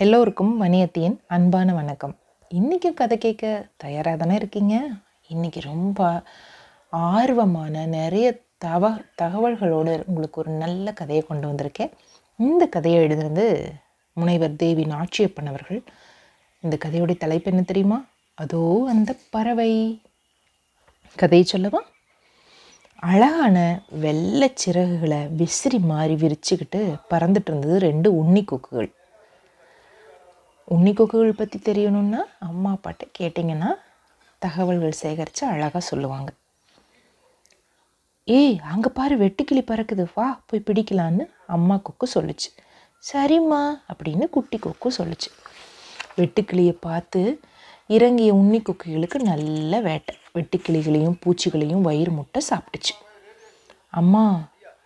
எல்லோருக்கும் வணியத்தியின் அன்பான வணக்கம். இன்றைக்கும் கதை கேட்க தயாராக தானே இருக்கீங்க? இன்றைக்கி ரொம்ப ஆர்வமான நிறைய தவ தகவல்களோடு உங்களுக்கு ஒரு நல்ல கதையை கொண்டு வந்திருக்கேன். இந்த கதையை எழுதுனது முனைவர் தேவி நாச்சியப்பன் அவர்கள். இந்த கதையோடைய தலைப்பு என்ன தெரியுமா? அதோ அந்த பறவை. கதையை சொல்லவா? அழகான வெள்ளை சிறகுகளை விசிறி மாறி விரிச்சுக்கிட்டு பறந்துட்டு இருந்தது ரெண்டு உண்ணி கொக்குகள். உன்னி கொக்குகள் பற்றி தெரியணும்னா அம்மா அப்பாட்ட கேட்டிங்கன்னா தகவல்கள் சேகரித்து அழகாக சொல்லுவாங்க. ஏய் அங்கே பாரு வெட்டுக்கிளி பறக்குது. வா போய் பிடிக்கலான்னு அம்மா கொக்கு சொல்லுச்சு. சரிம்மா அப்படின்னு குட்டி கொக்கு சொல்லுச்சு. வெட்டுக்கிளியை பார்த்து இறங்கிய உண்ணி கொக்குகளுக்கு நல்ல வேட்டை. வெட்டுக்கிளிகளையும் பூச்சிகளையும் வயிறு முட்டை சாப்பிட்டுச்சு. அம்மா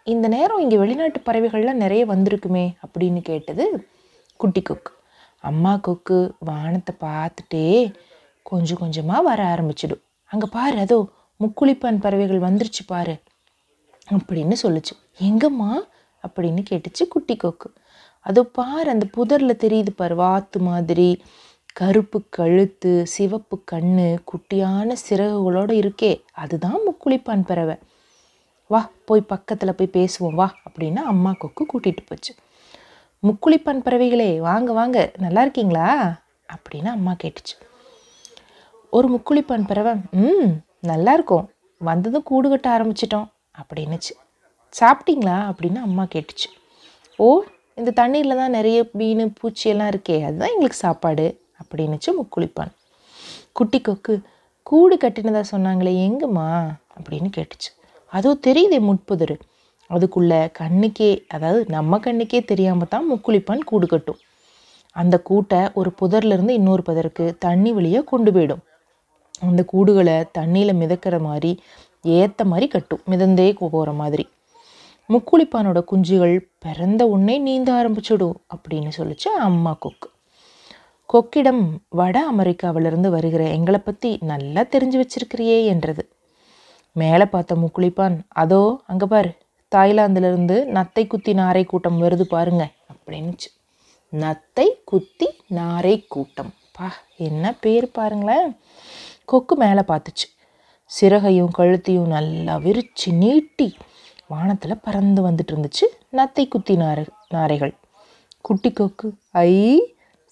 இந்த நேரம் இங்கே வெளிநாட்டு பறவைகள்லாம் நிறைய வந்திருக்குமே அப்படின்னு கேட்டது குட்டி கொக்கு. அம்மா கொக்கு வானத்தை பார்த்துட்டே கொஞ்சம் கொஞ்சமாக வர ஆரம்பிச்சிடும். அங்கே பாரு அதோ முக்குளிப்பான் பறவைகள் வந்துருச்சு பாரு அப்படின்னு சொல்லுச்சு. எங்கம்மா? அப்படின்னு கேட்டுச்சு குட்டி கொக்கு. அதோ பாரு அந்த புதரில் தெரியுது பாரு வாத்து மாதிரி கருப்பு கழுத்து சிவப்பு கண்ணு குட்டியான சிறகுகளோடு இருக்கே அதுதான் முக்குளிப்பான் பறவை. வா போய் பக்கத்தில் போய் பேசுவோம் வா அப்படின்னு அம்மா கொக்கு கூட்டிகிட்டு போச்சு. முக்குளிப்பான் பறவைகளே வாங்க வாங்க நல்லா இருக்கீங்களா? அப்படின்னு அம்மா கேட்டுச்சு. ஒரு முக்குளிப்பான் பறவை ம் நல்லா இருக்கும். வந்ததும் கூடு கட்ட ஆரம்பிச்சிட்டோம் அப்படின்னுச்சு. சாப்பிட்டீங்களா? அப்படின்னு அம்மா கேட்டுச்சு. ஓ இந்த தண்ணீரில் தான் நிறைய மீன் பூச்சியெல்லாம் இருக்கே அதுதான் எங்களுக்கு சாப்பாடு அப்படின்னுச்சு முக்குளிப்பான். குட்டி கொக்கு கூடு கட்டினதா சொன்னாங்களே எங்கம்மா? அப்படின்னு கேட்டுச்சு. அதோ தெரியுதே முட்புதர். அதுக்குள்ளே கண்ணுக்கே அதாவது நம்ம கண்ணுக்கே தெரியாமல் தான் முக்குளிப்பான் கூடு கட்டும் அந்த கூட்டை ஒரு புதர்லேருந்து இன்னொரு புதருக்கு தண்ணி வழியாக கொண்டு போயிடும். அந்த கூடுகளை தண்ணியில் மிதக்கிற மாதிரி ஏற்ற மாதிரி கட்டும். மிதந்தே போகிற மாதிரி. முக்குளிப்பானோட குஞ்சுகள் பிறந்த உடனே நீந்த ஆரம்பிச்சிடும் அப்படின்னு சொல்லிச்சு அம்மா கொக்கு. கொக்கிடம் வட அமெரிக்காவிலிருந்து வருகிற எங்களை பற்றி நல்லா தெரிஞ்சு வச்சிருக்கிறியே என்றது. மேலே பார்த்த முக்குளிப்பான் அதோ அங்கே பாரு தாய்லாந்துலேருந்து நத்தை குத்தி நாரை கூட்டம் வருது பாருங்க அப்படின்னுச்சு. நத்தை குத்தி நாரை கூட்டம். பா என்ன பேர் பாருங்களேன். கொக்கு மேலே பார்த்துச்சு சிறகையும் கழுத்தையும் நல்லா விரிச்சு நீட்டி வானத்தில் பறந்து வந்துட்டு இருந்துச்சு நத்தை குத்தி நாரை நாரைகள். குட்டி கொக்கு ஐ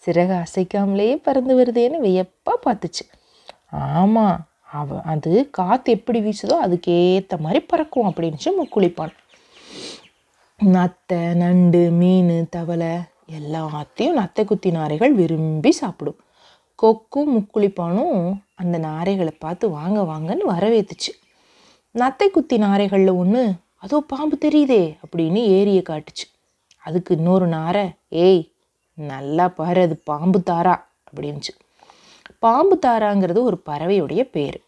சிறகு அசைக்காமலே பறந்து வருதேன்னு வியப்பாக பார்த்துச்சு ஆமாம் அவ அது காற்று எப்படி வீசுதோ அதுக்கேற்ற மாதிரி பறக்கும் அப்படின்ச்சு முக்குளிப்பான். நத்தை நண்டு மீன் தவளை எல்லாத்தையும் நத்தை குத்தி நாரைகள் விரும்பி சாப்பிடும். கொக்கும் முக்குளிப்பானும் அந்த நாரைகளை பார்த்து வாங்க வாங்கன்னு வரவேத்துச்சு. நத்தை குத்தி நாரைகளில் ஒன்று அதோ பாம்பு தெரியுதே அப்படின்னு ஏரியை காட்டுச்சு. அதுக்கு இன்னொரு நாரை ஏய் நல்லா பாரு அது பாம்பு தாரா அப்படின்ச்சு பாம்பு தாராங்கிறது ஒரு பறவையுடைய பேர்.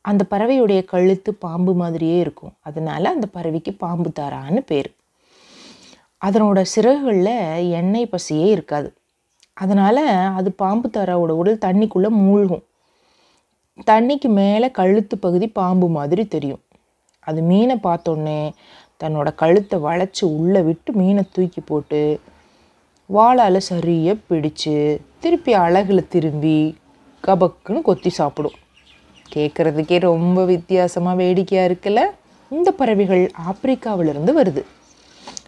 அந்த பறவையுடைய கழுத்து பாம்பு மாதிரியே இருக்கும். அதனால அந்த பறவைக்கு பாம்பு தாரான்னு பேர். அதனோட சிறகுகளில் எண்ணெய் பசியே இருக்காது. அதனால் அது பாம்பு தாராவோட உடல் தண்ணிக்குள்ளே மூழ்கும். தண்ணிக்கு மேலே கழுத்து பகுதி பாம்பு மாதிரி தெரியும். அது மீனை பார்த்தோன்னே தன்னோட கழுத்தை வளைச்சி உள்ளே விட்டு மீனை தூக்கி போட்டு வாளால் சரியாக பிடிச்சு திருப்பி அழகில் திரும்பி கபக்குன்னு கொத்தி சாப்பிடும். கேட்குறதுக்கே ரொம்ப வித்தியாசமாக வேடிக்கையாக இருக்குல்ல? இந்த பறவைகள் ஆப்பிரிக்காவிலிருந்து வருது.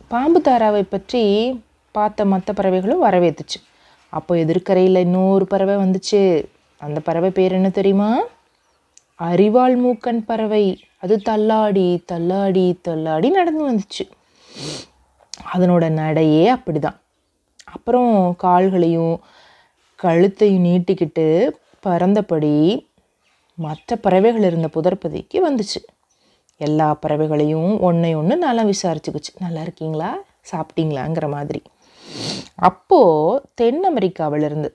பாம்பு தாராவை பற்றி பார்த்த மற்ற பறவைகளும் வரவேற்றுச்சு. அப்போ எதிர்க்கரையில் இன்னொரு பறவை வந்துச்சு. அந்த பறவை பேர் என்ன தெரியுமா? அரிவாள் மூக்கன் பறவை. அது தள்ளாடி தள்ளாடி தள்ளாடி நடந்து வந்துச்சு. அதனோட நடையே அப்படிதான். அப்புறம் கால்களையும் கழுத்தையும் நீட்டிக்கிட்டு பறந்தபடி மற்ற பறவைகள் இருந்த புதற்பதிக்கு வந்துச்சு. எல்லா பறவைகளையும் ஒன்றை ஒன்று நல்லா விசாரிச்சுக்குச்சு நல்லா இருக்கீங்களா? சாப்பிட்டீங்களாங்கிற மாதிரி. அப்போது தென் அமெரிக்காவிலிருந்து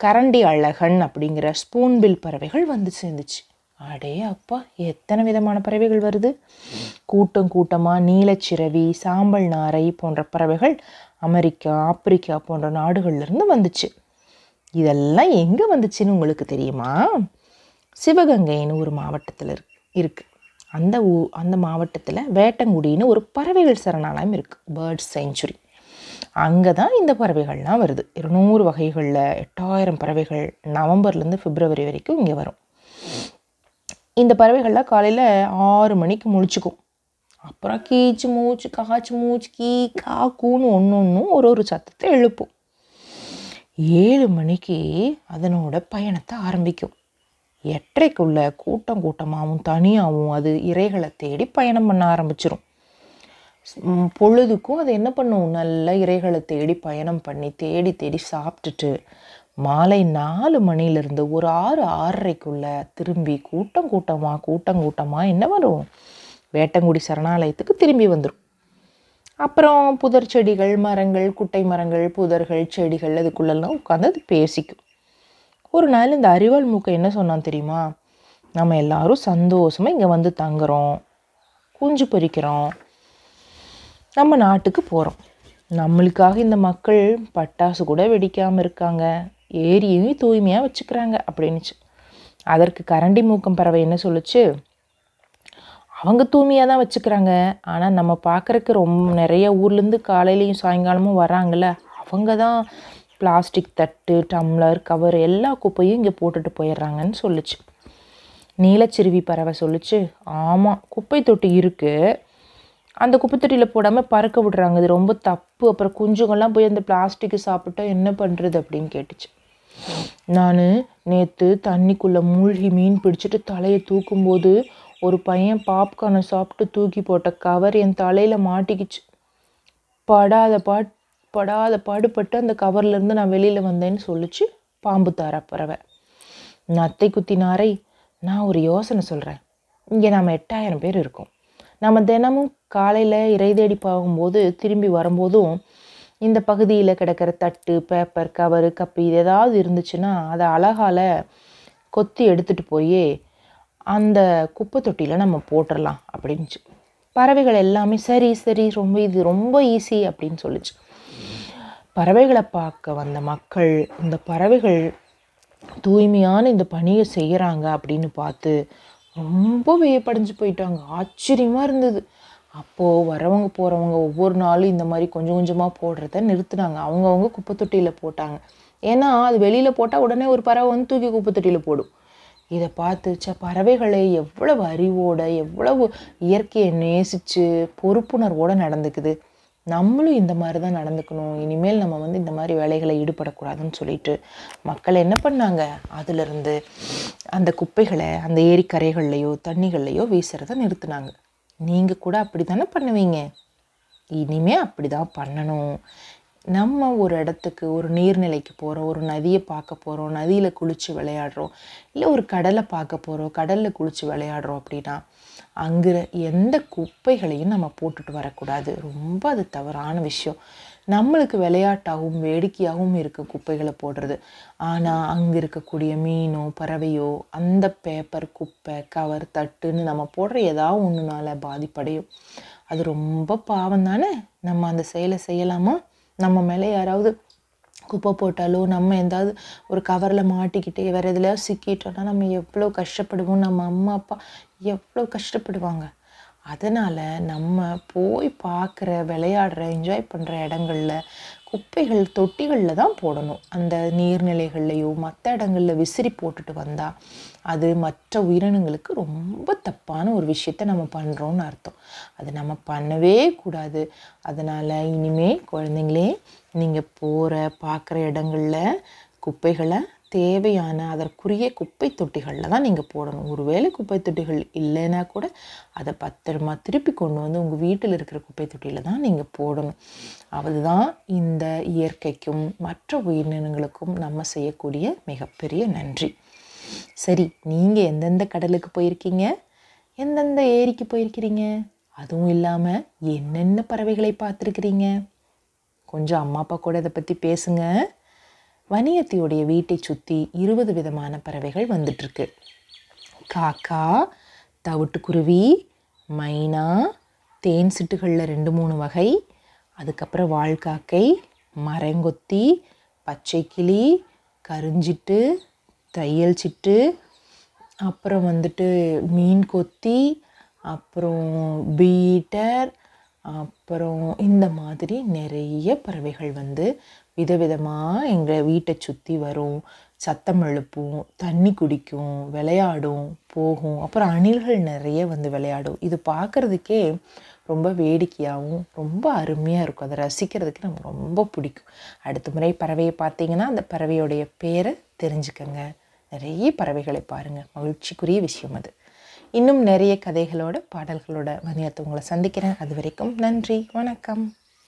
கரண்டி அழகன் அப்படிங்கிற ஸ்பூன்பில் பறவைகள் வந்து சேர்ந்துச்சு. அடே அப்பா எத்தனை விதமான பறவைகள் வருது? கூட்டம் கூட்டமாக நீலச்சிறவி சாம்பல் நாரை போன்ற பறவைகள் அமெரிக்கா ஆப்பிரிக்கா போன்ற நாடுகள்லேருந்து வந்துச்சு. இதெல்லாம் எங்கே வந்துச்சுன்னு உங்களுக்கு தெரியுமா? சிவகங்கைன்னு ஒரு மாவட்டத்தில் இருக்கு. இருக்குது அந்த ஊ அந்த மாவட்டத்தில் வேட்டங்குடின்னு ஒரு பறவைகள் சரணாலயம் இருக்குது பேர்ட்ஸ் செஞ்சுரி அங்கே தான் இந்த பறவைகள்லாம் வருது. இருநூறு வகைகளில் எட்டாயிரம் பறவைகள் நவம்பர்லேருந்து பிப்ரவரி வரைக்கும் இங்கே வரும். இந்த பறவைகள்லாம் காலையில் ஆறு மணிக்கு முழிச்சுக்கும். அப்புறம் கீச்சு மூச்சு காய்ச்சி மூச்சு கீ கா கூன்னு ஒன்று ஒன்றும் ஒரு ஒரு சத்தத்தை எழுப்பும். ஏழு மணிக்கு அதனோட பயணத்தை ஆரம்பிக்கும். எட்டரைக்குள்ள கூட்டம் கூட்டமாகவும் தனியாகவும் அது இறைகளை தேடி பயணம் பண்ண ஆரம்பிச்சிடும் பொழுதுக்கும் அது என்ன பண்ணும்? நல்லா இறைகளை தேடி பயணம் பண்ணி தேடி தேடி சாப்பிட்டுட்டு மாலை நாலு மணிலேருந்து ஒரு ஆறு ஆறரைக்குள்ள திரும்பி கூட்டம் கூட்டமாக கூட்டம் கூட்டமாக என்ன வரும்? வேட்டங்குடி சரணாலயத்துக்கு திரும்பி வந்துடும் அப்புறம் புதர் செடிகள் மரங்கள் குட்டை மரங்கள் புதர்கள் செடிகள் அதுக்குள்ளெல்லாம் உட்காந்து அது பேசிக்கும். ஒரு நாள் இந்த அறிவாள் மூக்கை என்ன சொன்னான் தெரியுமா? நம்ம எல்லாரும் சந்தோஷமாக இங்கே வந்து தங்குறோம். குஞ்சு பொறிக்கிறோம் நம்ம நாட்டுக்கு போகிறோம் நம்மளுக்காக இந்த மக்கள் பட்டாசு கூட வெடிக்காமல் இருக்காங்க. ஏரியையும் தூய்மையாக வச்சுக்கிறாங்க அப்படின்னுச்சு. அதற்கு கரண்டி மூக்கம் பறவை என்ன சொல்லுச்சு? அவங்க தூய்மையாக தான் வச்சுக்கிறாங்க. ஆனால் நம்ம பார்க்குறக்கு ரொம்ப நிறைய ஊர்லேருந்து காலையிலையும் சாயங்காலமும் வராங்கள்ல அவங்க தான் பிளாஸ்டிக் தட்டு டம்ளர் கவர் எல்லா குப்பையும் இங்கே போட்டுட்டு போயிடுறாங்கன்னு சொல்லுச்சு. நீலச்சிறுவி பறவை சொல்லுச்சு ஆமாம் குப்பை தொட்டி இருக்குது அந்த குப்பை தொட்டியில் போடாமல் பறக்க விடுறாங்க. இது ரொம்ப தப்பு. அப்புறம் குஞ்சுங்கள்லாம் போய் அந்த பிளாஸ்டிக்கு சாப்பிட்டா என்ன பண்ணுறது அப்படின்னு கேட்டுச்சு. நான் நேற்று தண்ணிக்குள்ளே மூழ்கி மீன் பிடிச்சிட்டு தலையை தூக்கும்போது ஒரு பையன் பாப்கார்னை சாப்பிட்டு தூக்கி போட்ட கவர் என் தலையில் மாட்டிக்கிச்சு. படாத பாட் படாத பாடுபட்டு அந்த கவர்லேருந்து நான் வெளியில் வந்தேன்னு சொல்லிச்சு பாம்பு தாரா பறவை நத்தை குத்தி நாரை நான் ஒரு யோசனை சொல்கிறேன் இங்கே நாம் எட்டாயிரம் பேர் இருக்கோம். நம்ம தினமும் காலையில் இறை தேடி போகும்போது திரும்பி வரும்போதும் இந்த பகுதியில் கிடக்கிற தட்டு பேப்பர் கவரு கப்பு இது ஏதாவது இருந்துச்சுன்னா அதை அழகால கொத்தி எடுத்துகிட்டு போய் அந்த குப்பை தொட்டியில் நம்ம போட்டுடலாம் அப்படின்ச்சு பறவைகள் எல்லாமே சரி சரி ரொம்ப இது ரொம்ப ஈஸி அப்படின்னு சொல்லிச்சு. பறவைகளை பார்க்க வந்த மக்கள் இந்த பறவைகள் தூய்மையான இந்த பணியை செய்கிறாங்க அப்படின்னு பார்த்து ரொம்ப வியப்படைஞ்சு போயிட்டாங்க. ஆச்சரியமாக இருந்தது. அப்போது வரவங்க போகிறவங்க ஒவ்வொரு நாளும் இந்த மாதிரி கொஞ்சம் கொஞ்சமாக போடுறத நிறுத்துனாங்க. அவங்கவுங்க குப்பை தொட்டியில் போட்டாங்க. ஏன்னா அது வெளியில் போட்டால் உடனே ஒரு பறவை வந்து தூக்கி குப்பை தொட்டியில் போடும். இதை பார்த்து ச பறவைகளை எவ்வளவு அறிவோட எவ்வளவு இயற்கையை நேசித்து பொறுப்புணர்வோடு நடந்துக்குது. நம்மளும் இந்த மாதிரி தான் நடந்துக்கணும். இனிமேல் நம்ம வந்து இந்த மாதிரி வேலைகளை ஈடுபடக்கூடாதுன்னு சொல்லிட்டு மக்கள் என்ன பண்ணாங்க? அதிலிருந்து அந்த குப்பைகளை அந்த ஏரிக்கரைகள்லையோ தண்ணிகள்லையோ வீசுறதை நிறுத்தினாங்க. நீங்கள் கூட அப்படி தானே பண்ணுவீங்க? இனிமே அப்படி தான் பண்ணணும். நம்ம ஒரு இடத்துக்கு ஒரு நீர்நிலைக்கு போகிறோம் ஒரு நதியை பார்க்க போகிறோம் நதியில் குளித்து விளையாடுறோம் இல்லை ஒரு கடலை பார்க்க போகிறோம் கடலில் குளித்து விளையாடுறோம் அப்படின்னா அங்கிற எந்த குப்பைகளையும் நம்ம போட்டுட்டு வரக்கூடாது. ரொம்ப அது தவறான விஷயம். நம்மளுக்கு விளையாட்டாகவும் வேடிக்கையாகவும் இருக்கும் குப்பைகளை போடுறது. ஆனால் அங்கே இருக்கக்கூடிய மீனோ பறவையோ அந்த பேப்பர் குப்பை கவர் தட்டுன்னு நம்ம போடுற ஏதாவது ஒன்றுனால பாதிப்படையும். அது ரொம்ப பாவம் தானே? நம்ம அந்த செயலை செய்யலாமா? நம்ம மேலே யாராவது குப்பை போட்டாலோ நம்ம எந்தாவது ஒரு கவரில் மாட்டிக்கிட்டே வேறு எதுலையாவது சிக்கிட்டோன்னா நம்ம எவ்வளோ கஷ்டப்படுவோம்? நம்ம அம்மா அப்பா எவ்வளோ கஷ்டப்படுவாங்க. அதனால் நம்ம போய் பார்க்குற விளையாடுற என்ஜாய் பண்ணுற இடங்கள்ல குப்பைகள் தொட்டிகளில் தான் போடணும். அந்த நீர்நிலைகள்லையோ மற்ற இடங்களில் விசிறி போட்டுட்டு வந்தால் அது மற்ற உயிரினங்களுக்கு ரொம்ப தப்பான ஒரு விஷயத்த நம்ம பண்ணுறோன்னு அர்த்தம். அது நம்ம பண்ணவே கூடாது. அதனால் இனிமேல் குழந்தைங்களே நீங்கள் போகிற பார்க்குற இடங்களில் குப்பைகளை தேவையான அதற்குரிய குப்பை தொட்டிகளில் தான் நீங்கள் போடணும். ஒருவேளை குப்பை தொட்டிகள் இல்லைன்னா கூட அதை பத்திரமா திருப்பி கொண்டு வந்து உங்கள் வீட்டில் இருக்கிற குப்பை தொட்டியில் தான் நீங்கள் போடணும். அதுதான் இந்த இயற்கைக்கும் மற்ற உயிரினங்களுக்கும் நம்ம செய்யக்கூடிய மிகப்பெரிய நன்றி. சரி நீங்கள் எந்தெந்த கடலுக்கு போயிருக்கீங்க? எந்தெந்த ஏரிக்கு போயிருக்கிறீங்க? அதுவும் இல்லாமல் என்னென்ன பறவைகளை பார்த்துருக்கிறீங்க? கொஞ்சம் அம்மா அப்பா கூட இதை பற்றி பேசுங்க. வணியத்தியுடைய வீட்டை சுற்றி இருபது விதமான பறவைகள் வந்துட்டுருக்கு. காக்கா தவிட்டுக்குருவி மைனா தேன் சிட்டுகளில் ரெண்டு மூணு வகை அதுக்கப்புறம் வாழ்காக்கை மரங்கொத்தி பச்சை கிளி கருஞ்சிட்டு தையல் சிட்டு அப்புறம் வந்துட்டு மீன் கொத்தி அப்புறம் பீட்டர் அப்புறம் இந்த மாதிரி நிறைய பறவைகள் வந்து விதவிதமாக எங்கள் வீட்டை சுற்றி வரும் சத்தம் எழுப்பும் தண்ணி குடிக்கும் விளையாடும் போகும். அப்புறம் அணில்கள் நிறைய வந்து விளையாடும். இது பார்க்குறதுக்கே ரொம்ப வேடிக்கையாகவும் ரொம்ப அருமையாக இருக்கும். அதை ரசிக்கிறதுக்கு நமக்கு ரொம்ப பிடிக்கும். அடுத்த முறை பறவையை பார்த்தீங்கன்னா அந்த பறவையோடைய பேரை தெரிஞ்சுக்கங்க. நிறைய பறவைகளை பாருங்கள் மகிழ்ச்சிக்குரிய விஷயம் அது. இன்னும் நிறைய கதைகளோட பாடல்களோட மதியத்தை உங்களை சந்திக்கிறேன். அது வரைக்கும் நன்றி. வணக்கம்.